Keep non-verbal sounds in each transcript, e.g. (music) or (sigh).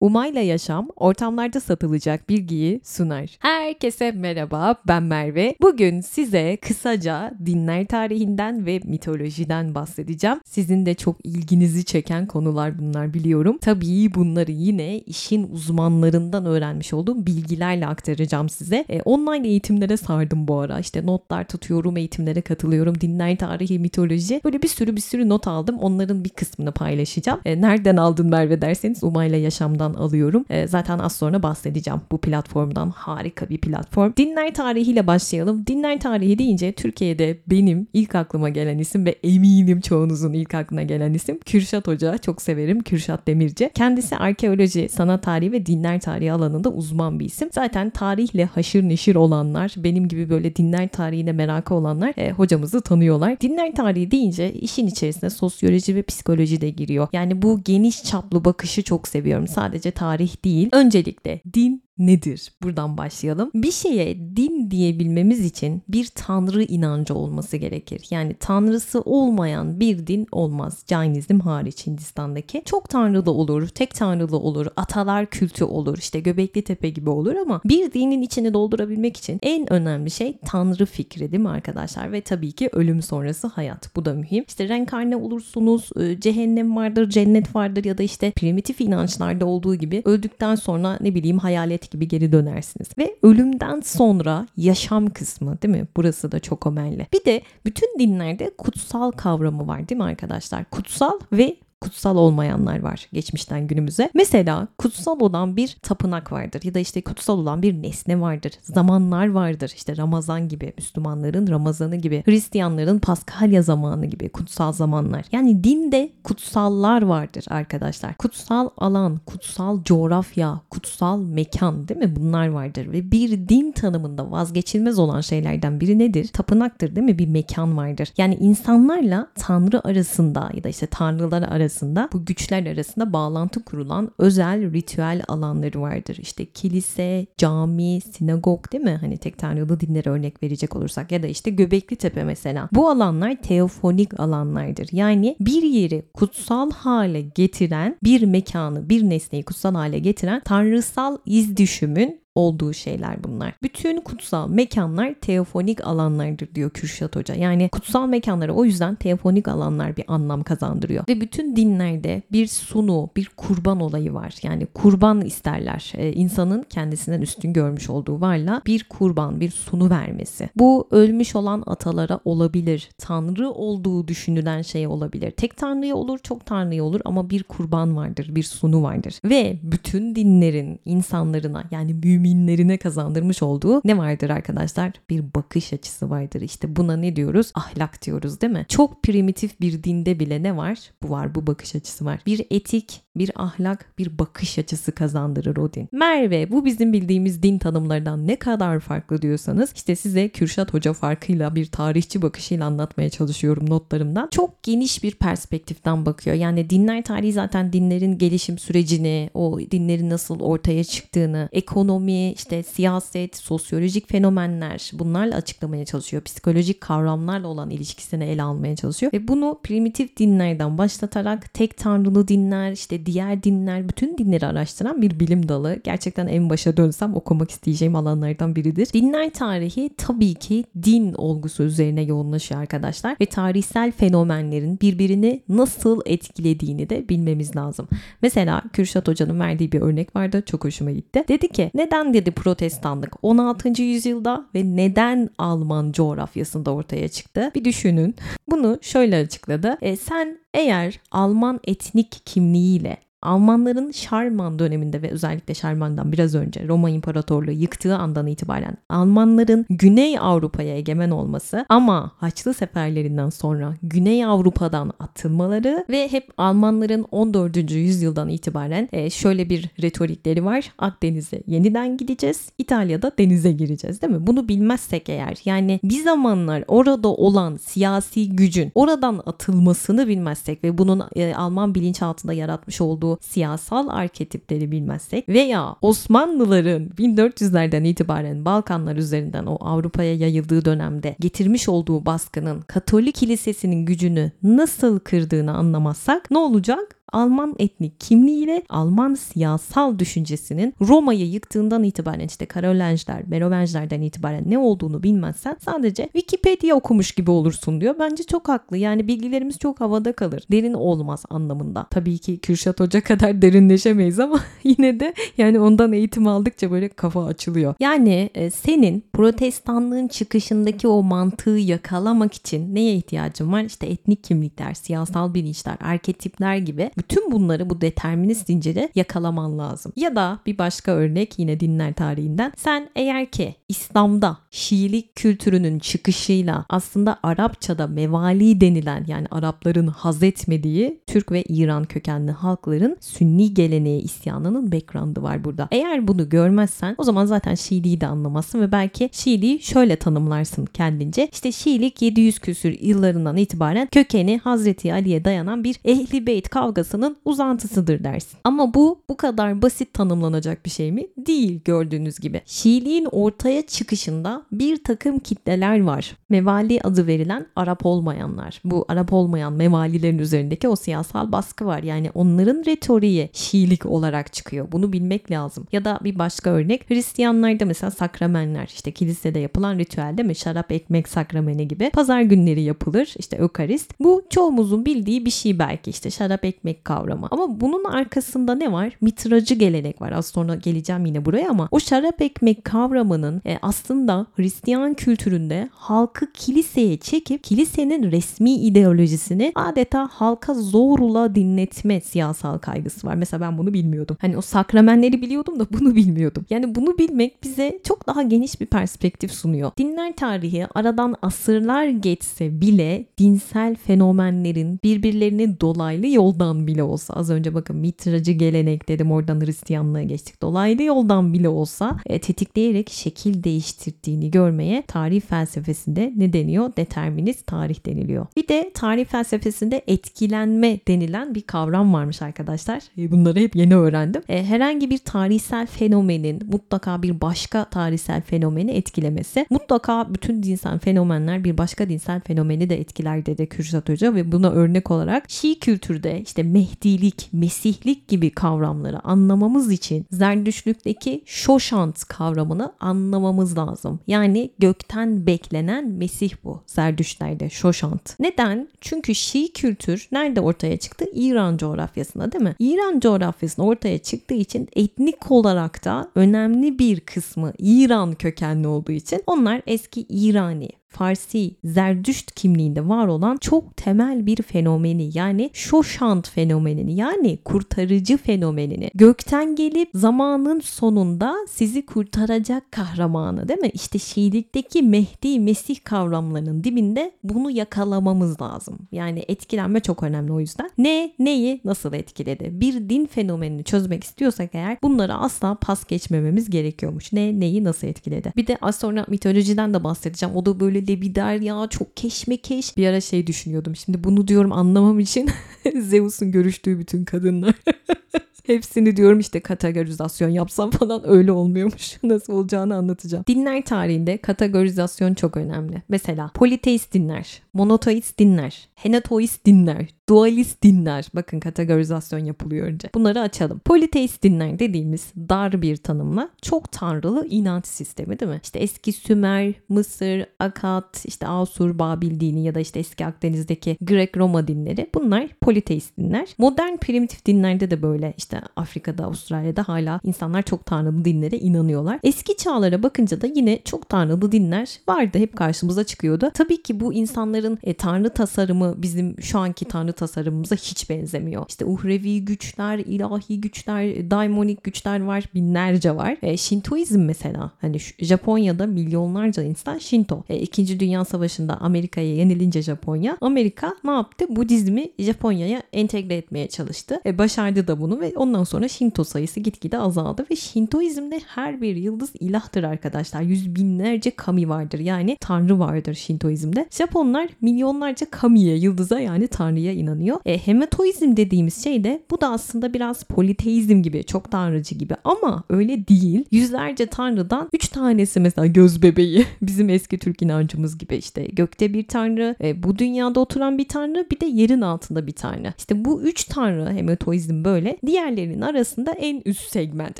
Umayla Yaşam ortamlarda satılacak bilgiyi sunar. Herkese merhaba ben Merve. Bugün size kısaca dinler tarihinden ve mitolojiden bahsedeceğim. Sizin de çok ilginizi çeken konular bunlar biliyorum. Tabii bunları yine işin uzmanlarından öğrenmiş olduğum bilgilerle aktaracağım size. E, online eğitimlere sardım bu ara. İşte notlar tutuyorum, eğitimlere katılıyorum. Dinler tarihi, mitoloji. Böyle bir sürü bir sürü not aldım. Onların bir kısmını paylaşacağım. E, nereden aldın Merve derseniz Umayla Yaşam'dan platformdan alıyorum. E, zaten az sonra bahsedeceğim bu platformdan. Harika bir platform. Dinler tarihiyle başlayalım. Dinler tarihi deyince Türkiye'de benim ilk aklıma gelen isim ve eminim çoğunuzun ilk aklına gelen isim Kürşat Hoca. Çok severim Kürşat Demirci. Kendisi arkeoloji, sanat tarihi ve dinler tarihi alanında uzman bir isim. Zaten tarihle haşır neşir olanlar, benim gibi böyle dinler tarihine merakı olanlar e, hocamızı tanıyorlar. Dinler tarihi deyince işin içerisine sosyoloji ve psikoloji de giriyor. Yani bu geniş çaplı bakışı çok seviyorum. Sadece sadece tarih değil. Öncelikle din nedir? Buradan başlayalım. Bir şeye din diyebilmemiz için bir tanrı inancı olması gerekir. Yani tanrısı olmayan bir din olmaz. Cainizm hariç Hindistan'daki. Çok tanrılı olur, tek tanrılı olur, atalar kültü olur, işte Göbekli Tepe gibi olur ama bir dinin içini doldurabilmek için en önemli şey tanrı fikri değil mi arkadaşlar? Ve tabii ki ölüm sonrası hayat. Bu da mühim. İşte renkarne olursunuz, e, cehennem vardır, cennet vardır ya da işte primitif inançlarda olduğu gibi öldükten sonra ne bileyim hayalet gibi geri dönersiniz. Ve ölümden sonra yaşam kısmı değil mi? Burası da çok önemli. Bir de bütün dinlerde kutsal kavramı var değil mi arkadaşlar? Kutsal ve kutsal olmayanlar var geçmişten günümüze. Mesela kutsal olan bir tapınak vardır ya da işte kutsal olan bir nesne vardır. Zamanlar vardır. İşte Ramazan gibi Müslümanların Ramazanı gibi Hristiyanların Paskalya zamanı gibi kutsal zamanlar. Yani dinde kutsallar vardır arkadaşlar. Kutsal alan, kutsal coğrafya, kutsal mekan değil mi? Bunlar vardır ve bir din tanımında vazgeçilmez olan şeylerden biri nedir? Tapınaktır değil mi? Bir mekan vardır. Yani insanlarla Tanrı arasında ya da işte tanrılar arasında arasında bu güçler arasında bağlantı kurulan özel ritüel alanları vardır. İşte kilise, cami, sinagog değil mi? Hani tek tanrılı dinlere örnek verecek olursak ya da işte Göbekli Tepe mesela. Bu alanlar teofonik alanlardır. Yani bir yeri kutsal hale getiren bir mekanı, bir nesneyi kutsal hale getiren tanrısal iz düşümün olduğu şeyler bunlar. Bütün kutsal mekanlar teofonik alanlardır diyor Kürşat Hoca. Yani kutsal mekanlara o yüzden teofonik alanlar bir anlam kazandırıyor. Ve bütün dinlerde bir sunu, bir kurban olayı var. Yani kurban isterler. Ee, insanın kendisinden üstün görmüş olduğu varla bir kurban, bir sunu vermesi. Bu ölmüş olan atalara olabilir. Tanrı olduğu düşünülen şey olabilir. Tek tanrıya olur, çok tanrıya olur ama bir kurban vardır, bir sunu vardır. Ve bütün dinlerin insanlarına yani mümin müminlerine kazandırmış olduğu ne vardır arkadaşlar? Bir bakış açısı vardır. İşte buna ne diyoruz? Ahlak diyoruz değil mi? Çok primitif bir dinde bile ne var? Bu var, bu bakış açısı var. Bir etik, bir ahlak, bir bakış açısı kazandırır o din. Merve bu bizim bildiğimiz din tanımlarından ne kadar farklı diyorsanız işte size Kürşat Hoca farkıyla bir tarihçi bakışıyla anlatmaya çalışıyorum notlarımdan. Çok geniş bir perspektiften bakıyor. Yani dinler tarihi zaten dinlerin gelişim sürecini, o dinlerin nasıl ortaya çıktığını, ekonomi, işte siyaset, sosyolojik fenomenler bunlarla açıklamaya çalışıyor. Psikolojik kavramlarla olan ilişkisini ele almaya çalışıyor ve bunu primitif dinlerden başlatarak tek tanrılı dinler, işte diğer dinler, bütün dinleri araştıran bir bilim dalı. Gerçekten en başa dönsem okumak isteyeceğim alanlardan biridir. Dinler tarihi tabii ki din olgusu üzerine yoğunlaşıyor arkadaşlar ve tarihsel fenomenlerin birbirini nasıl etkilediğini de bilmemiz lazım. Mesela Kürşat Hoca'nın verdiği bir örnek vardı. Çok hoşuma gitti. Dedi ki neden dedi protestanlık 16. yüzyılda ve neden Alman coğrafyasında ortaya çıktı? Bir düşünün. Bunu şöyle açıkladı. E, sen eğer Alman etnik kimliğiyle Almanların Şarman döneminde ve özellikle Şarman'dan biraz önce Roma İmparatorluğu yıktığı andan itibaren Almanların Güney Avrupa'ya egemen olması ama Haçlı seferlerinden sonra Güney Avrupa'dan atılmaları ve hep Almanların 14. yüzyıldan itibaren e, şöyle bir retorikleri var. Akdeniz'e yeniden gideceğiz. İtalya'da denize gireceğiz değil mi? Bunu bilmezsek eğer yani bir zamanlar orada olan siyasi gücün oradan atılmasını bilmezsek ve bunun e, Alman bilinçaltında yaratmış olduğu olduğu siyasal arketipleri bilmezsek veya Osmanlıların 1400'lerden itibaren Balkanlar üzerinden o Avrupa'ya yayıldığı dönemde getirmiş olduğu baskının Katolik kilisesinin gücünü nasıl kırdığını anlamazsak ne olacak? Alman etnik kimliğiyle Alman siyasal düşüncesinin Roma'yı yıktığından itibaren işte Karolinjler, Merovinger'den itibaren ne olduğunu bilmezsen sadece Wikipedia okumuş gibi olursun diyor. Bence çok haklı. Yani bilgilerimiz çok havada kalır. Derin olmaz anlamında. Tabii ki Kürşat Hoca kadar derinleşemeyiz ama (laughs) yine de yani ondan eğitim aldıkça böyle kafa açılıyor. Yani e, senin protestanlığın çıkışındaki o mantığı yakalamak için neye ihtiyacın var? İşte etnik kimlikler, siyasal bilinçler, arketipler gibi bütün bunları bu determinist zinciri yakalaman lazım. Ya da bir başka örnek yine dinler tarihinden. Sen eğer ki İslam'da Şiilik kültürünün çıkışıyla aslında Arapçada mevali denilen yani Arapların haz etmediği Türk ve İran kökenli halkların Sünni geleneğe isyanının background'ı var burada. Eğer bunu görmezsen o zaman zaten Şiiliği de anlamazsın ve belki Şiiliği şöyle tanımlarsın kendince. İşte Şiilik 700 küsür yıllarından itibaren kökeni Hazreti Ali'ye dayanan bir ehli beyt kavgasının uzantısıdır dersin. Ama bu bu kadar basit tanımlanacak bir şey mi? Değil gördüğünüz gibi. Şiiliğin ortaya çıkışında bir takım kitleler var. Mevali adı verilen Arap olmayanlar. Bu Arap olmayan mevalilerin üzerindeki o siyasal baskı var. Yani onların retoriği Şiilik olarak çıkıyor. Bunu bilmek lazım. Ya da bir başka örnek Hristiyanlarda mesela sakramenler işte kilisede yapılan ritüel değil mi? Şarap ekmek sakrameni gibi. Pazar günleri yapılır. İşte Ökarist. Bu çoğumuzun bildiği bir şey belki işte şarap ekmek kavramı. Ama bunun arkasında ne var? Mitracı gelenek var. Az sonra geleceğim yine buraya ama o şarap ekmek kavramının e, aslında Hristiyan kültüründe halkı kiliseye çekip kilisenin resmi ideolojisini adeta halka zorla dinletme siyasal kaygısı var. Mesela ben bunu bilmiyordum. Hani o sakramenleri biliyordum da bunu bilmiyordum. Yani bunu bilmek bize çok daha geniş bir perspektif sunuyor. Dinler tarihi aradan asırlar geçse bile dinsel fenomenlerin birbirlerini dolaylı yoldan bile olsa az önce bakın mitracı gelenek dedim oradan Hristiyanlığa geçtik. Dolaylı yoldan bile olsa e, tetikleyerek şekil değiştirdiğini görmeye tarih felsefesinde ne deniyor? Determinist tarih deniliyor. Bir de tarih felsefesinde etkilenme denilen bir kavram varmış arkadaşlar. E, bunları hep yeni öğrendim. E, herhangi bir tarihsel fenomenin mutlaka bir başka tarihsel fenomeni etkilemesi. Mutlaka bütün dinsel fenomenler bir başka dinsel fenomeni de etkiler dedi Kürşat Hoca ve buna örnek olarak Şii kültürde işte Mehdilik, Mesihlik gibi kavramları anlamamız için Zerdüştlükteki Şoşant kavramını anlamamız lazım. Yani gökten beklenen Mesih bu. Zerdüştlerde Şoşant. Neden? Çünkü Şii kültür nerede ortaya çıktı? İran coğrafyasında değil mi? İran coğrafyasında ortaya çıktığı için etnik olarak da önemli bir kısmı İran kökenli olduğu için onlar eski İrani Farsi, Zerdüşt kimliğinde var olan çok temel bir fenomeni yani Şoşant fenomenini yani kurtarıcı fenomenini gökten gelip zamanın sonunda sizi kurtaracak kahramanı değil mi? İşte Şiilikteki Mehdi Mesih kavramlarının dibinde bunu yakalamamız lazım. Yani etkilenme çok önemli o yüzden. Ne, neyi nasıl etkiledi? Bir din fenomenini çözmek istiyorsak eğer bunları asla pas geçmememiz gerekiyormuş. Ne, neyi nasıl etkiledi? Bir de az sonra mitolojiden de bahsedeceğim. O da böyle böyle lebider ya çok keşmekeş. Bir ara şey düşünüyordum. Şimdi bunu diyorum anlamam için (laughs) Zeus'un görüştüğü bütün kadınlar. (laughs) Hepsini diyorum işte kategorizasyon yapsam falan öyle olmuyormuş. (laughs) Nasıl olacağını anlatacağım. Dinler tarihinde kategorizasyon çok önemli. Mesela politeist dinler, monoteist dinler, henatoist dinler, dualist dinler. Bakın kategorizasyon yapılıyor önce. Bunları açalım. Politeist dinler dediğimiz dar bir tanımla çok tanrılı inanç sistemi değil mi? İşte eski Sümer, Mısır, Akat, işte Asur, Babil dini ya da işte eski Akdeniz'deki Grek-Roma dinleri bunlar politeist dinler. Modern primitif dinlerde de böyle işte Afrika'da, Avustralya'da hala insanlar çok tanrılı dinlere inanıyorlar. Eski çağlara bakınca da yine çok tanrılı dinler vardı. Hep karşımıza çıkıyordu. Tabii ki bu insanların e, tanrı tasarımı bizim şu anki tanrı tasarımımıza hiç benzemiyor. İşte uhrevi güçler, ilahi güçler, daimonik güçler var, binlerce var. E, Şintoizm mesela hani Japonya'da milyonlarca insan Shinto. E, İkinci Dünya Savaşı'nda Amerika'ya yenilince Japonya, Amerika ne yaptı? Budizmi Japonya'ya entegre etmeye çalıştı. E, başardı da bunu ve ondan sonra Shinto sayısı gitgide azaldı ve Shintoizmde her bir yıldız ilahtır arkadaşlar. Yüz binlerce kami vardır yani tanrı vardır Shintoizmde. Japonlar milyonlarca kamiye, yıldıza yani tanrıya inanıyor inanıyor. E, hematoizm dediğimiz şey de bu da aslında biraz politeizm gibi, çok tanrıcı gibi ama öyle değil. Yüzlerce tanrıdan üç tanesi mesela göz bebeği. (laughs) Bizim eski Türk inancımız gibi işte gökte bir tanrı, e, bu dünyada oturan bir tanrı, bir de yerin altında bir tanrı. İşte bu üç tanrı hematoizm böyle. Diğerlerinin arasında en üst segment,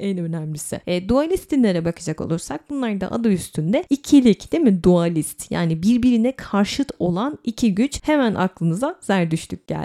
en önemlisi. E, dualist dinlere bakacak olursak bunlar da adı üstünde ikilik değil mi? Dualist yani birbirine karşıt olan iki güç hemen aklınıza Zerdüştlük geldi.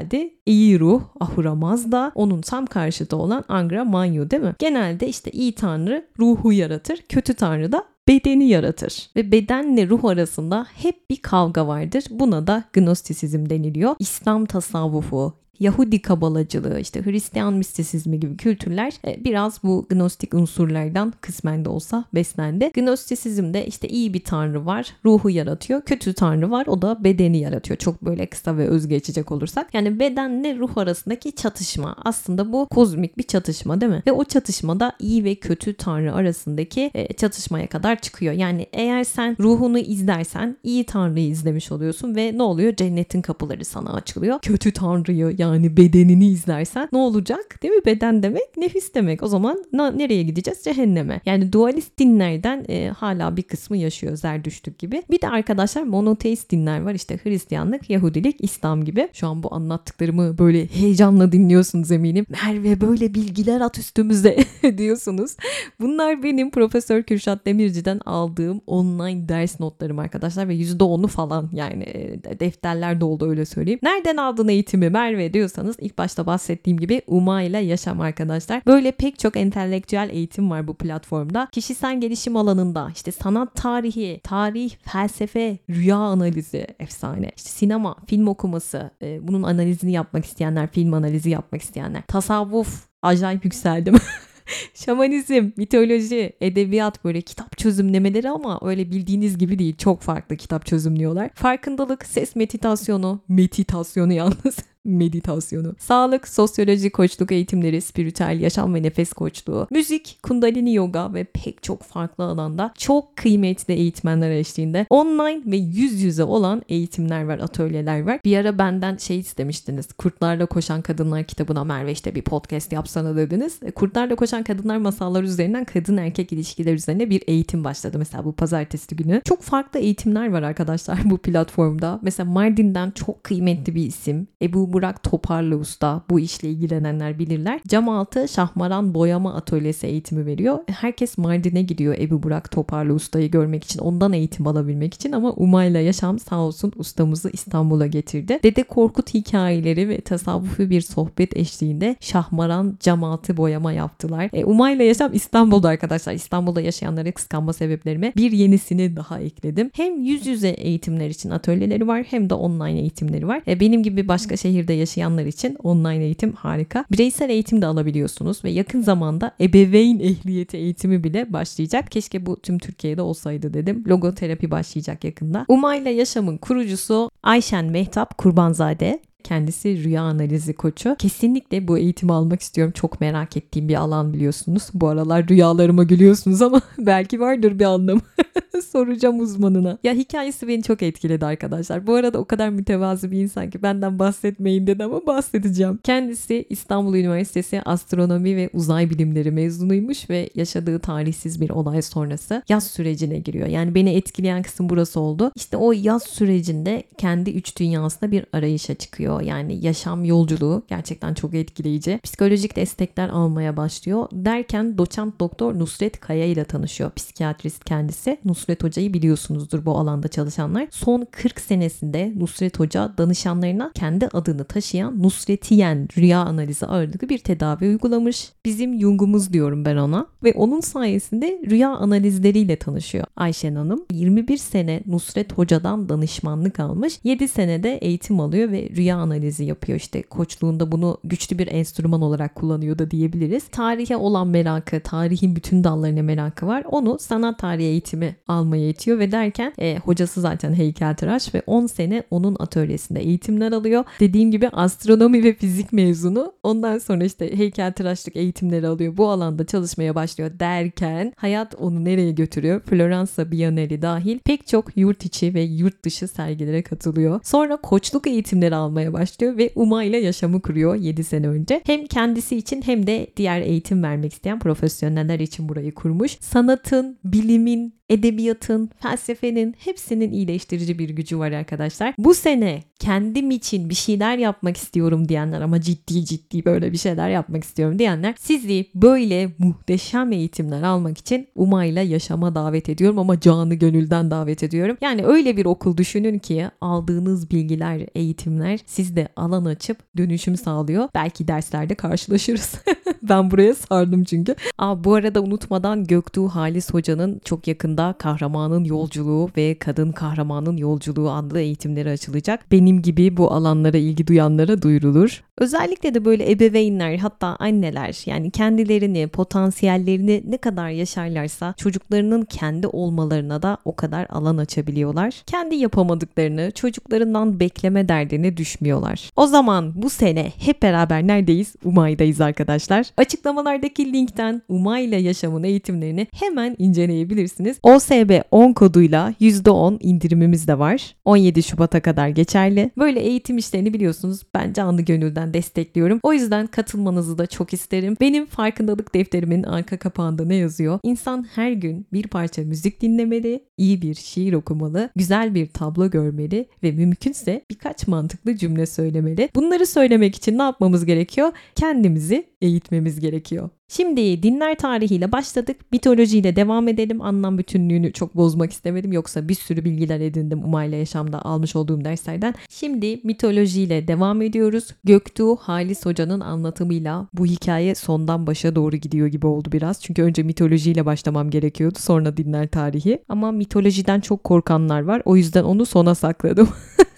İyi ruh Ahura Mazda onun tam karşıtı olan Angra Manyu değil mi? Genelde işte iyi tanrı ruhu yaratır, kötü tanrı da bedeni yaratır. Ve bedenle ruh arasında hep bir kavga vardır. Buna da gnostisizm deniliyor. İslam tasavvufu, Yahudi kabalacılığı, işte Hristiyan mistisizmi gibi kültürler e, biraz bu gnostik unsurlardan kısmen de olsa beslendi. Gnostisizmde işte iyi bir tanrı var, ruhu yaratıyor. Kötü tanrı var, o da bedeni yaratıyor. Çok böyle kısa ve öz geçecek olursak. Yani bedenle ruh arasındaki çatışma. Aslında bu kozmik bir çatışma değil mi? Ve o çatışmada iyi ve kötü tanrı arasındaki e, çatışmaya kadar çıkıyor. Yani eğer sen ruhunu izlersen iyi tanrıyı izlemiş oluyorsun ve ne oluyor? Cennetin kapıları sana açılıyor. Kötü tanrıyı yani yani bedenini izlersen ne olacak? Değil mi? Beden demek nefis demek. O zaman na, nereye gideceğiz? Cehenneme. Yani dualist dinlerden e, hala bir kısmı yaşıyor Zerdüştlük gibi. Bir de arkadaşlar monoteist dinler var. İşte Hristiyanlık, Yahudilik, İslam gibi. Şu an bu anlattıklarımı böyle heyecanla dinliyorsunuz eminim. Merve böyle bilgiler at üstümüze (laughs) diyorsunuz. Bunlar benim Profesör Kürşat Demirci'den aldığım online ders notlarım arkadaşlar ve %10'u falan yani e, defterler doldu öyle söyleyeyim. Nereden aldın eğitimi Merve diyorsanız ilk başta bahsettiğim gibi UMA ile yaşam arkadaşlar. Böyle pek çok entelektüel eğitim var bu platformda. Kişisel gelişim alanında işte sanat tarihi, tarih, felsefe, rüya analizi efsane. İşte sinema, film okuması, e, bunun analizini yapmak isteyenler, film analizi yapmak isteyenler. Tasavvuf, acayip yükseldim. (laughs) Şamanizm, mitoloji, edebiyat böyle kitap çözümlemeleri ama öyle bildiğiniz gibi değil. Çok farklı kitap çözümlüyorlar. Farkındalık, ses meditasyonu, meditasyonu yalnız (laughs) meditasyonu, sağlık, sosyoloji, koçluk eğitimleri, spiritüel yaşam ve nefes koçluğu, müzik, kundalini yoga ve pek çok farklı alanda çok kıymetli eğitmenler eşliğinde online ve yüz yüze olan eğitimler var, atölyeler var. Bir ara benden şey istemiştiniz. Kurtlarla Koşan Kadınlar kitabına Merve işte bir podcast yapsana dediniz. E, Kurtlarla Koşan Kadınlar masalları üzerinden kadın erkek ilişkiler üzerine bir eğitim başladı. Mesela bu pazartesi günü. Çok farklı eğitimler var arkadaşlar bu platformda. Mesela Mardin'den çok kıymetli bir isim. Ebu Burak Toparlı Usta bu işle ilgilenenler bilirler. Cam altı şahmaran boyama atölyesi eğitimi veriyor. Herkes Mardin'e gidiyor Ebu Burak Toparlı Usta'yı görmek için, ondan eğitim alabilmek için ama Umay'la Yaşam sağ olsun ustamızı İstanbul'a getirdi. Dede Korkut hikayeleri ve tasavvufi bir sohbet eşliğinde şahmaran cam altı boyama yaptılar. E, Umay'la Yaşam İstanbul'da arkadaşlar. İstanbul'da yaşayanları kıskanma sebeplerime bir yenisini daha ekledim. Hem yüz yüze eğitimler için atölyeleri var hem de online eğitimleri var. E, benim gibi başka şehir şehirde yaşayanlar için online eğitim harika. Bireysel eğitim de alabiliyorsunuz ve yakın zamanda ebeveyn ehliyeti eğitimi bile başlayacak. Keşke bu tüm Türkiye'de olsaydı dedim. Logoterapi başlayacak yakında. Umayla Yaşam'ın kurucusu Ayşen Mehtap Kurbanzade. Kendisi rüya analizi koçu. Kesinlikle bu eğitimi almak istiyorum. Çok merak ettiğim bir alan biliyorsunuz. Bu aralar rüyalarıma gülüyorsunuz ama (laughs) belki vardır bir anlamı. (laughs) Soracağım uzmanına. Ya hikayesi beni çok etkiledi arkadaşlar. Bu arada o kadar mütevazı bir insan ki benden bahsetmeyin dedi ama bahsedeceğim. Kendisi İstanbul Üniversitesi Astronomi ve Uzay Bilimleri mezunuymuş ve yaşadığı tarihsiz bir olay sonrası yaz sürecine giriyor. Yani beni etkileyen kısım burası oldu. İşte o yaz sürecinde kendi üç dünyasında bir arayışa çıkıyor. Yani yaşam yolculuğu gerçekten çok etkileyici. Psikolojik destekler almaya başlıyor. Derken doçent doktor Nusret Kaya ile tanışıyor. Psikiyatrist kendisi. Nusret Hoca'yı biliyorsunuzdur bu alanda çalışanlar. Son 40 senesinde Nusret Hoca danışanlarına kendi adını taşıyan Nusretiyen rüya analizi ağırlıklı bir tedavi uygulamış. Bizim Jung'umuz diyorum ben ona. Ve onun sayesinde rüya analizleriyle tanışıyor Ayşen Hanım. 21 sene Nusret Hoca'dan danışmanlık almış. 7 senede eğitim alıyor ve rüya analizi yapıyor. İşte koçluğunda bunu güçlü bir enstrüman olarak kullanıyor da diyebiliriz. Tarihe olan merakı, tarihin bütün dallarına merakı var. Onu sanat tarihi eğitimi kazanmaya itiyor ve derken e, hocası zaten heykeltıraş ve 10 sene onun atölyesinde eğitimler alıyor. Dediğim gibi astronomi ve fizik mezunu. Ondan sonra işte heykeltıraşlık eğitimleri alıyor. Bu alanda çalışmaya başlıyor derken hayat onu nereye götürüyor? Floransa Bienali dahil pek çok yurt içi ve yurt dışı sergilere katılıyor. Sonra koçluk eğitimleri almaya başlıyor ve Uma ile yaşamı kuruyor 7 sene önce. Hem kendisi için hem de diğer eğitim vermek isteyen profesyoneller için burayı kurmuş. Sanatın, bilimin, edebiyatın, felsefenin hepsinin iyileştirici bir gücü var arkadaşlar. Bu sene kendim için bir şeyler yapmak istiyorum diyenler ama ciddi ciddi böyle bir şeyler yapmak istiyorum diyenler sizi böyle muhteşem eğitimler almak için Umay'la yaşama davet ediyorum ama canı gönülden davet ediyorum. Yani öyle bir okul düşünün ki aldığınız bilgiler, eğitimler sizde alan açıp dönüşüm sağlıyor. Belki derslerde karşılaşırız. (laughs) ben buraya sardım çünkü. Aa, bu arada unutmadan Göktuğ Halis Hoca'nın çok yakında Kahramanın Yolculuğu ve Kadın Kahramanın Yolculuğu adlı eğitimleri açılacak. Benim gibi bu alanlara ilgi duyanlara duyurulur. Özellikle de böyle ebeveynler hatta anneler yani kendilerini, potansiyellerini ne kadar yaşarlarsa çocuklarının kendi olmalarına da o kadar alan açabiliyorlar. Kendi yapamadıklarını çocuklarından bekleme derdine düşmüyorlar. O zaman bu sene hep beraber neredeyiz? Umay'dayız arkadaşlar. Açıklamalardaki linkten Umay ile yaşamın eğitimlerini hemen inceleyebilirsiniz. OSB 10 koduyla %10 indirimimiz de var. 17 Şubat'a kadar geçerli. Böyle eğitim işlerini biliyorsunuz ben canlı gönülden destekliyorum. O yüzden katılmanızı da çok isterim. Benim farkındalık defterimin arka kapağında ne yazıyor? İnsan her gün bir parça müzik dinlemeli, iyi bir şiir okumalı, güzel bir tablo görmeli ve mümkünse birkaç mantıklı cümle söylemeli. Bunları söylemek için ne yapmamız gerekiyor? Kendimizi eğitmemiz gerekiyor. Şimdi dinler tarihiyle başladık. Mitolojiyle devam edelim. Anlam bütünlüğünü çok bozmak istemedim. Yoksa bir sürü bilgiler edindim Umayla Yaşam'da almış olduğum derslerden. Şimdi mitolojiyle devam ediyoruz. Göktuğ Halis Hoca'nın anlatımıyla bu hikaye sondan başa doğru gidiyor gibi oldu biraz. Çünkü önce mitolojiyle başlamam gerekiyordu. Sonra dinler tarihi. Ama mitolojiden çok korkanlar var. O yüzden onu sona sakladım. (laughs)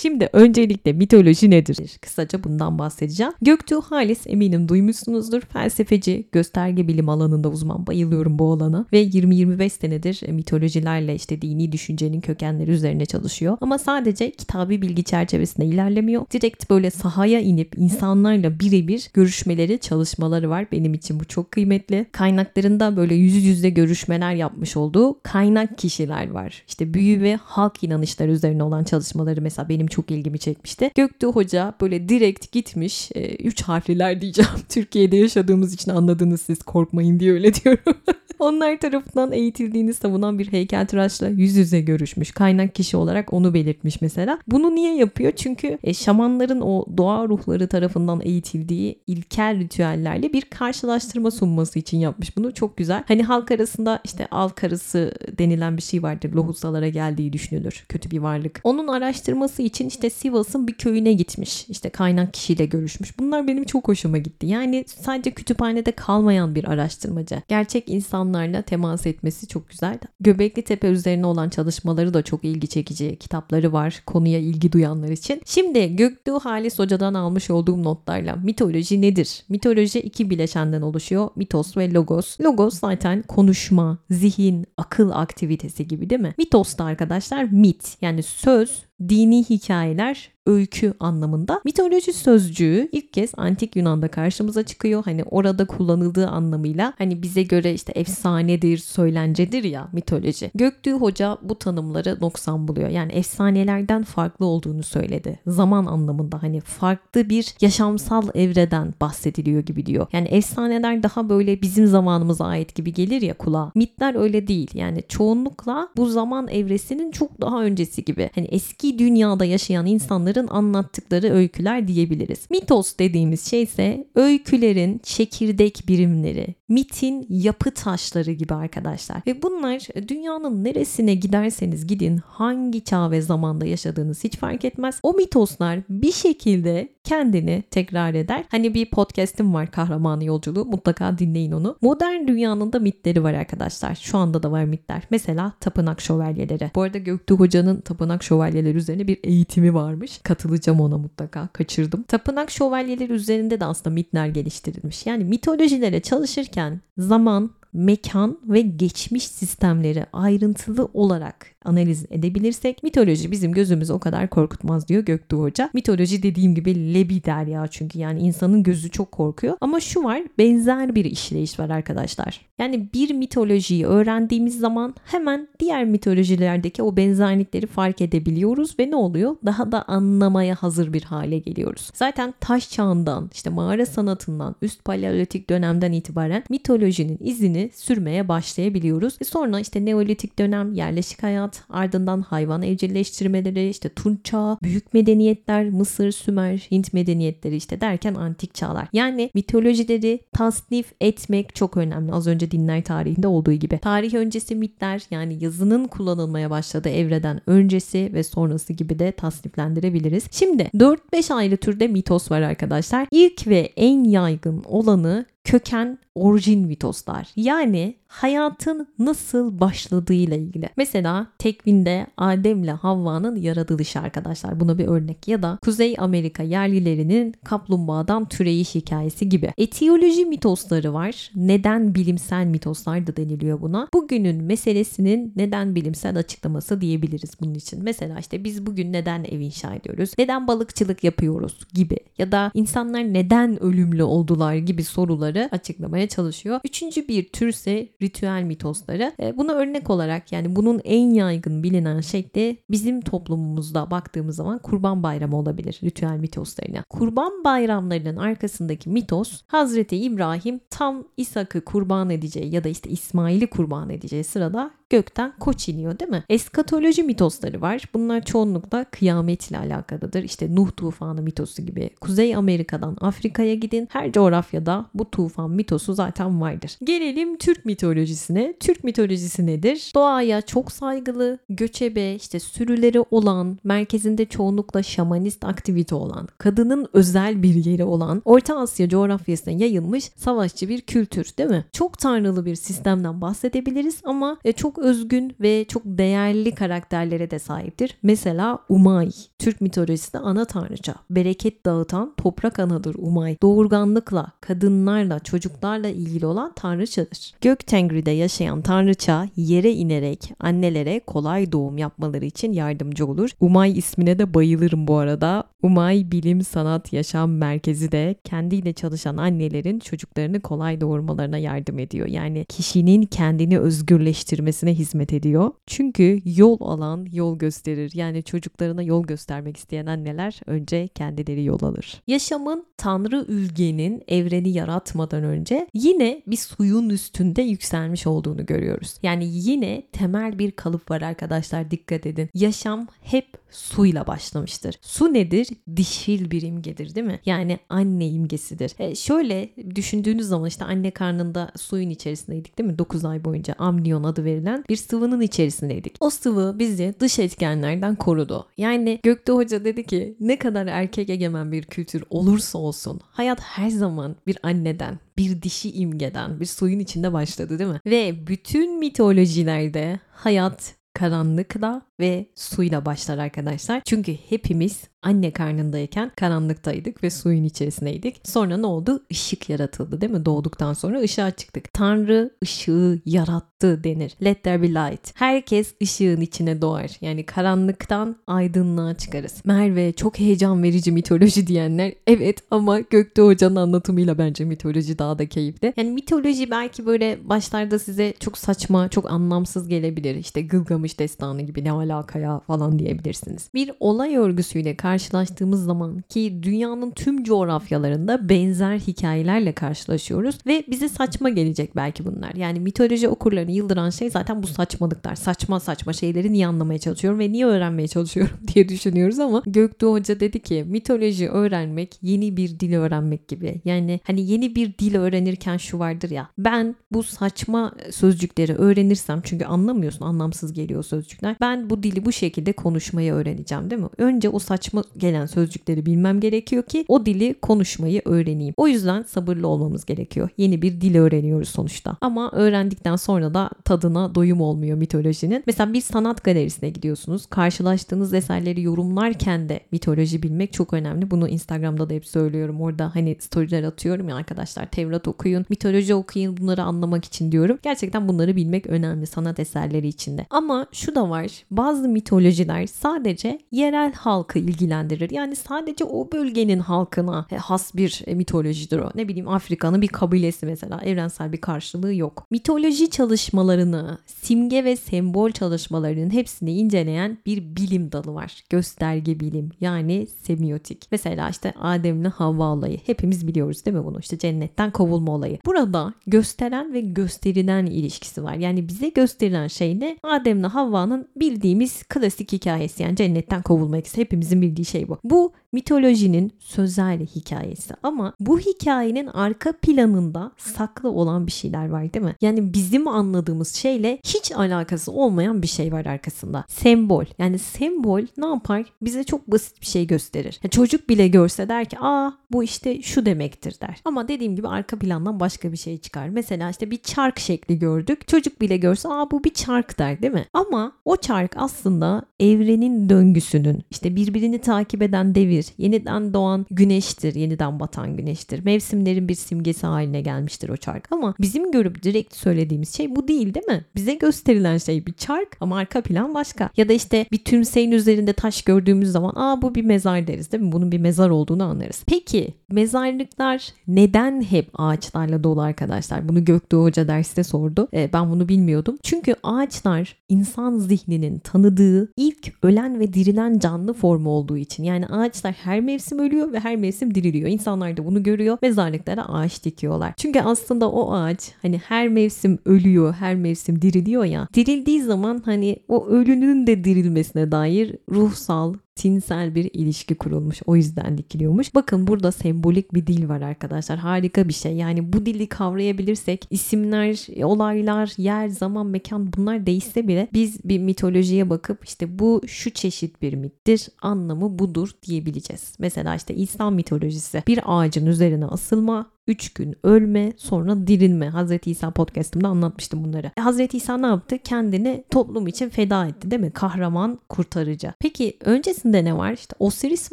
Şimdi öncelikle mitoloji nedir? Kısaca bundan bahsedeceğim. Göktuğ Halis eminim duymuşsunuzdur. Felsefeci, gösterge bilim alanında uzman. Bayılıyorum bu alana. Ve 20-25 senedir mitolojilerle işte dini düşüncenin kökenleri üzerine çalışıyor. Ama sadece kitabi bilgi çerçevesinde ilerlemiyor. Direkt böyle sahaya inip insanlarla birebir görüşmeleri, çalışmaları var. Benim için bu çok kıymetli. Kaynaklarında böyle yüz yüze görüşmeler yapmış olduğu kaynak kişiler var. İşte büyü ve halk inanışları üzerine olan çalışmaları mesela benim çok ilgimi çekmişti. Göktuğ Hoca böyle direkt gitmiş. E, üç harfliler diyeceğim. (laughs) Türkiye'de yaşadığımız için anladınız siz korkmayın diye öyle diyorum. (laughs) Onlar tarafından eğitildiğini savunan bir heykeltıraşla yüz yüze görüşmüş. Kaynak kişi olarak onu belirtmiş mesela. Bunu niye yapıyor? Çünkü e, şamanların o doğa ruhları tarafından eğitildiği ilkel ritüellerle bir karşılaştırma sunması için yapmış bunu. Çok güzel. Hani halk arasında işte al karısı denilen bir şey vardır. Lohusalara geldiği düşünülür. Kötü bir varlık. Onun araştırması için işte Sivas'ın bir köyüne gitmiş. İşte kaynak kişiyle görüşmüş. Bunlar benim çok hoşuma gitti. Yani sadece kütüphanede kalmayan bir araştırmacı. Gerçek insanlarla temas etmesi çok güzel. Göbekli Tepe üzerine olan çalışmaları da çok ilgi çekici. Kitapları var konuya ilgi duyanlar için. Şimdi Göktuğ Halis Hoca'dan almış olduğum notlarla mitoloji nedir? Mitoloji iki bileşenden oluşuyor. Mitos ve logos. Logos zaten konuşma, zihin, akıl aktivitesi gibi değil mi? Mitos da arkadaşlar mit yani söz, dini hikayeler, öykü anlamında. Mitoloji sözcüğü ilk kez antik Yunan'da karşımıza çıkıyor. Hani orada kullanıldığı anlamıyla hani bize göre işte efsanedir, söylencedir ya mitoloji. Göktürk Hoca bu tanımları noksan buluyor. Yani efsanelerden farklı olduğunu söyledi. Zaman anlamında hani farklı bir yaşamsal evreden bahsediliyor gibi diyor. Yani efsaneler daha böyle bizim zamanımıza ait gibi gelir ya kulağa. Mitler öyle değil. Yani çoğunlukla bu zaman evresinin çok daha öncesi gibi. Hani eski dünyada yaşayan insanların anlattıkları öyküler diyebiliriz. Mitos dediğimiz şey ise öykülerin çekirdek birimleri, mitin yapı taşları gibi arkadaşlar. Ve bunlar dünyanın neresine giderseniz gidin, hangi çağ ve zamanda yaşadığınız hiç fark etmez. O mitoslar bir şekilde kendini tekrar eder. Hani bir podcast'im var Kahramanı Yolculuğu. Mutlaka dinleyin onu. Modern dünyanın da mitleri var arkadaşlar. Şu anda da var mitler. Mesela tapınak şövalyeleri. Bu arada Göktuğ Hoca'nın tapınak şövalyeleri üzerine bir eğitimi varmış. Katılacağım ona mutlaka. Kaçırdım. Tapınak şövalyeleri üzerinde de aslında mitler geliştirilmiş. Yani mitolojilere çalışırken zaman, mekan ve geçmiş sistemleri ayrıntılı olarak analiz edebilirsek mitoloji bizim gözümüzü o kadar korkutmaz diyor Göktuğ Hoca. Mitoloji dediğim gibi lebi der ya çünkü yani insanın gözü çok korkuyor. Ama şu var benzer bir işleyiş var arkadaşlar. Yani bir mitolojiyi öğrendiğimiz zaman hemen diğer mitolojilerdeki o benzerlikleri fark edebiliyoruz ve ne oluyor? Daha da anlamaya hazır bir hale geliyoruz. Zaten taş çağından işte mağara sanatından üst paleolitik dönemden itibaren mitolojinin izini sürmeye başlayabiliyoruz. E sonra işte neolitik dönem, yerleşik hayat, ardından hayvan evcilleştirmeleri, işte Tunç çağı, büyük medeniyetler, Mısır, Sümer, Hint medeniyetleri işte derken antik çağlar. Yani mitolojileri tasnif etmek çok önemli. Az önce dinler tarihinde olduğu gibi. Tarih öncesi mitler yani yazının kullanılmaya başladığı evreden öncesi ve sonrası gibi de tasniflendirebiliriz. Şimdi 4-5 ayrı türde mitos var arkadaşlar. İlk ve en yaygın olanı köken orijin mitoslar. Yani hayatın nasıl başladığıyla ilgili. Mesela tekvinde Adem ile Havva'nın yaratılışı arkadaşlar. Buna bir örnek. Ya da Kuzey Amerika yerlilerinin kaplumbağadan türeyiş hikayesi gibi. Etiyoloji mitosları var. Neden bilimsel mitoslar da deniliyor buna. Bugünün meselesinin neden bilimsel açıklaması diyebiliriz bunun için. Mesela işte biz bugün neden ev inşa ediyoruz? Neden balıkçılık yapıyoruz gibi. Ya da insanlar neden ölümlü oldular gibi soruları açıklamaya çalışıyor. Üçüncü bir tür ise ritüel mitosları. E, buna örnek olarak yani bunun en yaygın bilinen şekli bizim toplumumuzda baktığımız zaman kurban bayramı olabilir ritüel mitoslarına. Kurban bayramlarının arkasındaki mitos Hazreti İbrahim tam İshak'ı kurban edeceği ya da işte İsmail'i kurban edeceği sırada gökten koç iniyor değil mi? Eskatoloji mitosları var. Bunlar çoğunlukla kıyametle alakalıdır. İşte Nuh tufanı mitosu gibi. Kuzey Amerika'dan Afrika'ya gidin. Her coğrafyada bu tufan mitosu zaten vardır. Gelelim Türk mitolojisine. Türk mitolojisi nedir? Doğaya çok saygılı, göçebe, işte sürüleri olan, merkezinde çoğunlukla şamanist aktivite olan, kadının özel bir yeri olan, Orta Asya coğrafyasına yayılmış savaşçı bir kültür değil mi? Çok tanrılı bir sistemden bahsedebiliriz ama e, çok özgün ve çok değerli karakterlere de sahiptir. Mesela Umay, Türk mitolojisinde ana tanrıça. Bereket dağıtan toprak anadır Umay. Doğurganlıkla, kadınlarla, çocuklarla ilgili olan tanrıçadır. Gök Tengri'de yaşayan tanrıça yere inerek annelere kolay doğum yapmaları için yardımcı olur. Umay ismine de bayılırım bu arada. Umay Bilim Sanat Yaşam Merkezi de kendiyle çalışan annelerin çocuklarını kolay doğurmalarına yardım ediyor. Yani kişinin kendini özgürleştirmesine hizmet ediyor. Çünkü yol alan yol gösterir. Yani çocuklarına yol göstermek isteyen anneler önce kendileri yol alır. Yaşamın Tanrı ülgenin evreni yaratmadan önce yine bir suyun üstünde yükselmiş olduğunu görüyoruz. Yani yine temel bir kalıp var arkadaşlar dikkat edin. Yaşam hep suyla başlamıştır. Su nedir? Dişil bir imgedir değil mi? Yani anne imgesidir. E şöyle düşündüğünüz zaman işte anne karnında suyun içerisindeydik değil mi? 9 ay boyunca amniyon adı verilen bir sıvının içerisindeydik. O sıvı bizi dış etkenlerden korudu. Yani Gökte Hoca dedi ki ne kadar erkek egemen bir kültür olursa olsun hayat her zaman bir anneden, bir dişi imgeden, bir suyun içinde başladı değil mi? Ve bütün mitolojilerde hayat karanlıkla ve suyla başlar arkadaşlar. Çünkü hepimiz anne karnındayken karanlıktaydık ve suyun içerisindeydik. Sonra ne oldu? Işık yaratıldı değil mi? Doğduktan sonra ışığa çıktık. Tanrı ışığı yarattı denir. Let there be light. Herkes ışığın içine doğar. Yani karanlıktan aydınlığa çıkarız. Merve çok heyecan verici mitoloji diyenler evet ama Gökte Hoca'nın anlatımıyla bence mitoloji daha da keyifli. Yani mitoloji belki böyle başlarda size çok saçma, çok anlamsız gelebilir. İşte Gılgamış destanı gibi ne alaka ya falan diyebilirsiniz. Bir olay örgüsüyle karşılaştığımız zaman ki dünyanın tüm coğrafyalarında benzer hikayelerle karşılaşıyoruz ve bize saçma gelecek belki bunlar. Yani mitoloji okurlarını yıldıran şey zaten bu saçmalıklar. Saçma saçma şeyleri niye anlamaya çalışıyorum ve niye öğrenmeye çalışıyorum (laughs) diye düşünüyoruz ama Göktuğ Hoca dedi ki mitoloji öğrenmek yeni bir dil öğrenmek gibi. Yani hani yeni bir dil öğrenirken şu vardır ya ben bu saçma sözcükleri öğrenirsem çünkü anlamıyorsun anlamsız geliyor sözcükler. Ben bu dili bu şekilde konuşmayı öğreneceğim değil mi? Önce o saçma gelen sözcükleri bilmem gerekiyor ki o dili konuşmayı öğreneyim. O yüzden sabırlı olmamız gerekiyor. Yeni bir dil öğreniyoruz sonuçta. Ama öğrendikten sonra da tadına doyum olmuyor mitolojinin. Mesela bir sanat galerisine gidiyorsunuz. Karşılaştığınız eserleri yorumlarken de mitoloji bilmek çok önemli. Bunu Instagram'da da hep söylüyorum. Orada hani storyler atıyorum ya arkadaşlar. Tevrat okuyun, mitoloji okuyun bunları anlamak için diyorum. Gerçekten bunları bilmek önemli sanat eserleri içinde. Ama şu da var. Bazı mitolojiler sadece yerel halkı ilgilendirir. Yani sadece o bölgenin halkına has bir mitolojidir o. Ne bileyim Afrika'nın bir kabilesi mesela evrensel bir karşılığı yok. Mitoloji çalışmalarını, simge ve sembol çalışmalarının hepsini inceleyen bir bilim dalı var. Gösterge bilim yani semiotik. Mesela işte Adem'le Havva olayı. Hepimiz biliyoruz değil mi bunu? İşte cennetten kovulma olayı. Burada gösteren ve gösterilen ilişkisi var. Yani bize gösterilen şey ne? Adem'le Havva'nın bildiğimiz klasik hikayesi. Yani cennetten kovulma ikisi. Hepimizin bildiği şey bu. Bu mitolojinin sözel hikayesi ama bu hikayenin arka planında saklı olan bir şeyler var değil mi? Yani bizim anladığımız şeyle hiç alakası olmayan bir şey var arkasında. Sembol. Yani sembol ne yapar? Bize çok basit bir şey gösterir. Yani çocuk bile görse der ki aa bu işte şu demektir der. Ama dediğim gibi arka plandan başka bir şey çıkar. Mesela işte bir çark şekli gördük. Çocuk bile görse aa bu bir çark der değil mi? Ama o çark aslında evrenin döngüsünün işte birbirini takip eden devir, yeniden doğan güneştir, yeniden batan güneştir. Mevsimlerin bir simgesi haline gelmiştir o çark. Ama bizim görüp direkt söylediğimiz şey bu değil değil mi? Bize gösterilen şey bir çark ama arka plan başka. Ya da işte bir tümseyin üzerinde taş gördüğümüz zaman aa bu bir mezar deriz değil mi? Bunun bir mezar olduğunu anlarız. Peki mezarlıklar neden hep ağaçlarla dolu arkadaşlar? Bunu Gökdoğu Hoca derste sordu. Ee, ben bunu bilmiyordum. Çünkü ağaçlar insan zihninin tanıdığı ilk ölen ve dirilen canlı formu olduğu için. Yani ağaçlar her mevsim ölüyor ve her mevsim diriliyor. İnsanlar da bunu görüyor. Mezarlıklara ağaç dikiyorlar. Çünkü aslında o ağaç hani her mevsim ölüyor, her mevsim diriliyor ya. Dirildiği zaman hani o ölünün de dirilmesine dair ruhsal, tinsel bir ilişki kurulmuş. O yüzden dikiliyormuş. Bakın burada sembolik bir dil var arkadaşlar. Harika bir şey. Yani bu dili kavrayabilirsek isimler, olaylar, yer, zaman, mekan bunlar değişse bile biz bir mitolojiye bakıp işte bu şu çeşit bir mittir, anlamı budur diyebileceğiz. Mesela işte İslam mitolojisi bir ağacın üzerine asılma, 3 gün ölme sonra dirilme. Hazreti İsa podcastımda anlatmıştım bunları. E, Hazreti İsa ne yaptı? Kendini toplum için feda etti değil mi? Kahraman, kurtarıcı. Peki öncesinde ne var? İşte Osiris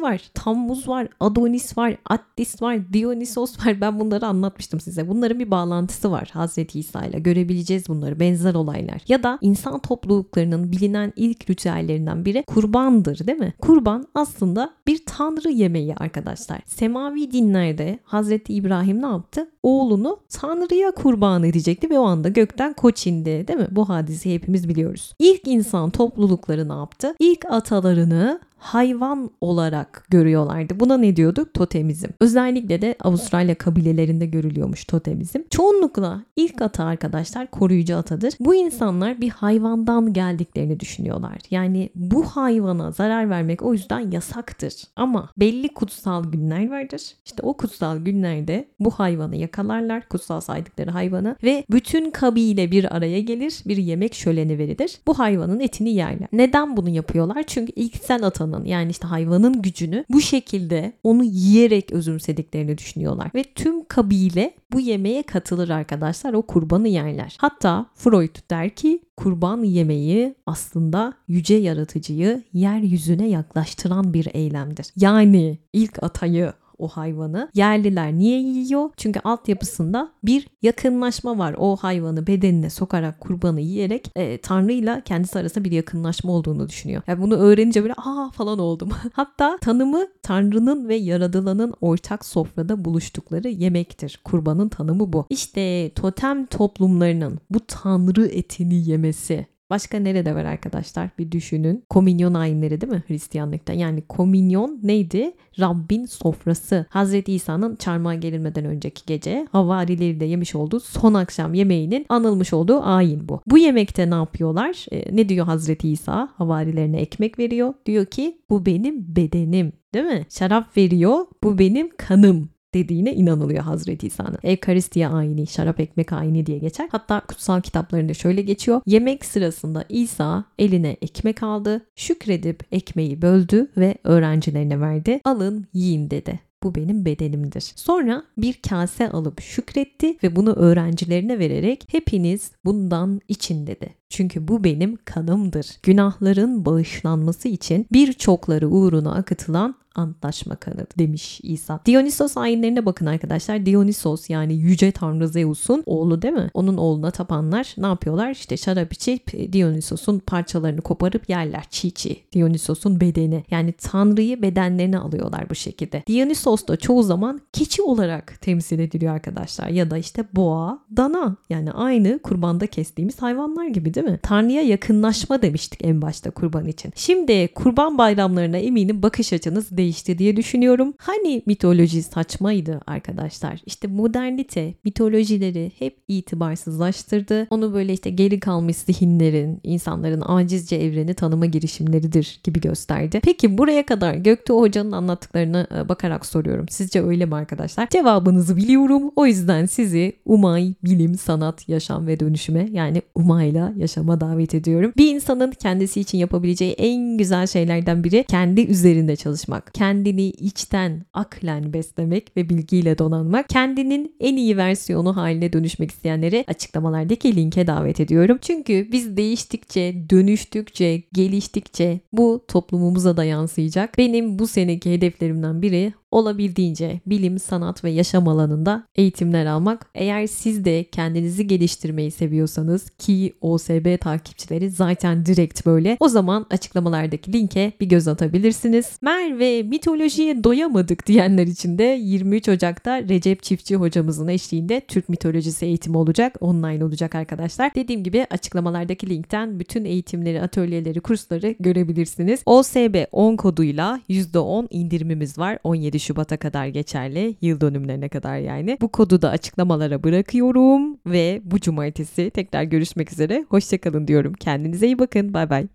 var, Tammuz var, Adonis var, Attis var, Dionysos var. Ben bunları anlatmıştım size. Bunların bir bağlantısı var Hazreti İsa ile. Görebileceğiz bunları. Benzer olaylar. Ya da insan topluluklarının bilinen ilk ritüellerinden biri kurbandır değil mi? Kurban aslında bir tanrı yemeği arkadaşlar. Semavi dinlerde Hazreti İbrahim ne yaptı? Oğlunu Tanrı'ya kurban edecekti ve o anda gökten koç indi değil mi? Bu hadiseyi hepimiz biliyoruz. İlk insan toplulukları ne yaptı? İlk atalarını hayvan olarak görüyorlardı. Buna ne diyorduk? Totemizm. Özellikle de Avustralya kabilelerinde görülüyormuş totemizm. Çoğunlukla ilk ata arkadaşlar koruyucu atadır. Bu insanlar bir hayvandan geldiklerini düşünüyorlar. Yani bu hayvana zarar vermek o yüzden yasaktır. Ama belli kutsal günler vardır. İşte o kutsal günlerde bu hayvanı yakalarlar. Kutsal saydıkları hayvanı ve bütün kabile bir araya gelir. Bir yemek şöleni verilir. Bu hayvanın etini yerler. Neden bunu yapıyorlar? Çünkü ilksel atanın hayvanın yani işte hayvanın gücünü bu şekilde onu yiyerek özümsediklerini düşünüyorlar. Ve tüm kabile bu yemeğe katılır arkadaşlar o kurbanı yerler. Hatta Freud der ki kurban yemeği aslında yüce yaratıcıyı yeryüzüne yaklaştıran bir eylemdir. Yani ilk atayı o hayvanı. Yerliler niye yiyor? Çünkü altyapısında bir yakınlaşma var. O hayvanı bedenine sokarak kurbanı yiyerek e, Tanrı'yla kendisi arasında bir yakınlaşma olduğunu düşünüyor. Yani bunu öğrenince böyle aa falan oldum. (laughs) Hatta tanımı Tanrı'nın ve yaradılanın ortak sofrada buluştukları yemektir. Kurbanın tanımı bu. İşte totem toplumlarının bu Tanrı etini yemesi Başka nerede var arkadaşlar? Bir düşünün. Kominyon ayinleri değil mi Hristiyanlıkta? Yani kominyon neydi? Rabbin sofrası. Hazreti İsa'nın çarmıha gerilmeden önceki gece havarileri de yemiş olduğu son akşam yemeğinin anılmış olduğu ayin bu. Bu yemekte ne yapıyorlar? E, ne diyor Hazreti İsa? Havarilerine ekmek veriyor. Diyor ki bu benim bedenim değil mi? Şarap veriyor. Bu benim kanım dediğine inanılıyor Hazreti İsa'nın. Evkaristiya ayini, şarap ekmek ayini diye geçer. Hatta kutsal kitaplarında şöyle geçiyor. Yemek sırasında İsa eline ekmek aldı, şükredip ekmeği böldü ve öğrencilerine verdi. Alın yiyin dedi. Bu benim bedenimdir. Sonra bir kase alıp şükretti ve bunu öğrencilerine vererek hepiniz bundan için dedi. Çünkü bu benim kanımdır. Günahların bağışlanması için birçokları uğruna akıtılan antlaşma kanıdır demiş İsa. Dionysos ayinlerine bakın arkadaşlar. Dionysos yani yüce tanrı Zeus'un oğlu değil mi? Onun oğluna tapanlar ne yapıyorlar? İşte şarap içip Dionysos'un parçalarını koparıp yerler çiğ çiğ. Dionysos'un bedeni yani tanrıyı bedenlerine alıyorlar bu şekilde. Dionysos da çoğu zaman keçi olarak temsil ediliyor arkadaşlar. Ya da işte boğa, dana yani aynı kurbanda kestiğimiz hayvanlar gibi değil mi? Tanrı'ya yakınlaşma demiştik en başta kurban için. Şimdi kurban bayramlarına eminim bakış açınız değişti diye düşünüyorum. Hani mitoloji saçmaydı arkadaşlar. İşte modernite mitolojileri hep itibarsızlaştırdı. Onu böyle işte geri kalmış zihinlerin, insanların acizce evreni tanıma girişimleridir gibi gösterdi. Peki buraya kadar Göktuğ Hoca'nın anlattıklarına e, bakarak soruyorum. Sizce öyle mi arkadaşlar? Cevabınızı biliyorum. O yüzden sizi Umay, Bilim, Sanat, Yaşam ve Dönüşüme yani Umay'la yaşama davet ediyorum. Bir insanın kendisi için yapabileceği en güzel şeylerden biri kendi üzerinde çalışmak. Kendini içten, aklen beslemek ve bilgiyle donanmak. Kendinin en iyi versiyonu haline dönüşmek isteyenleri açıklamalardaki linke davet ediyorum. Çünkü biz değiştikçe, dönüştükçe, geliştikçe bu toplumumuza da yansıyacak. Benim bu seneki hedeflerimden biri olabildiğince bilim, sanat ve yaşam alanında eğitimler almak. Eğer siz de kendinizi geliştirmeyi seviyorsanız ki OSB takipçileri zaten direkt böyle o zaman açıklamalardaki linke bir göz atabilirsiniz. Merve mitolojiye doyamadık diyenler için de 23 Ocak'ta Recep Çiftçi hocamızın eşliğinde Türk mitolojisi eğitimi olacak. Online olacak arkadaşlar. Dediğim gibi açıklamalardaki linkten bütün eğitimleri, atölyeleri, kursları görebilirsiniz. OSB 10 koduyla %10 indirimimiz var. 17 Şubat'a kadar geçerli. Yıl dönümlerine kadar yani. Bu kodu da açıklamalara bırakıyorum ve bu cumartesi tekrar görüşmek üzere. Hoşçakalın diyorum. Kendinize iyi bakın. Bay bay.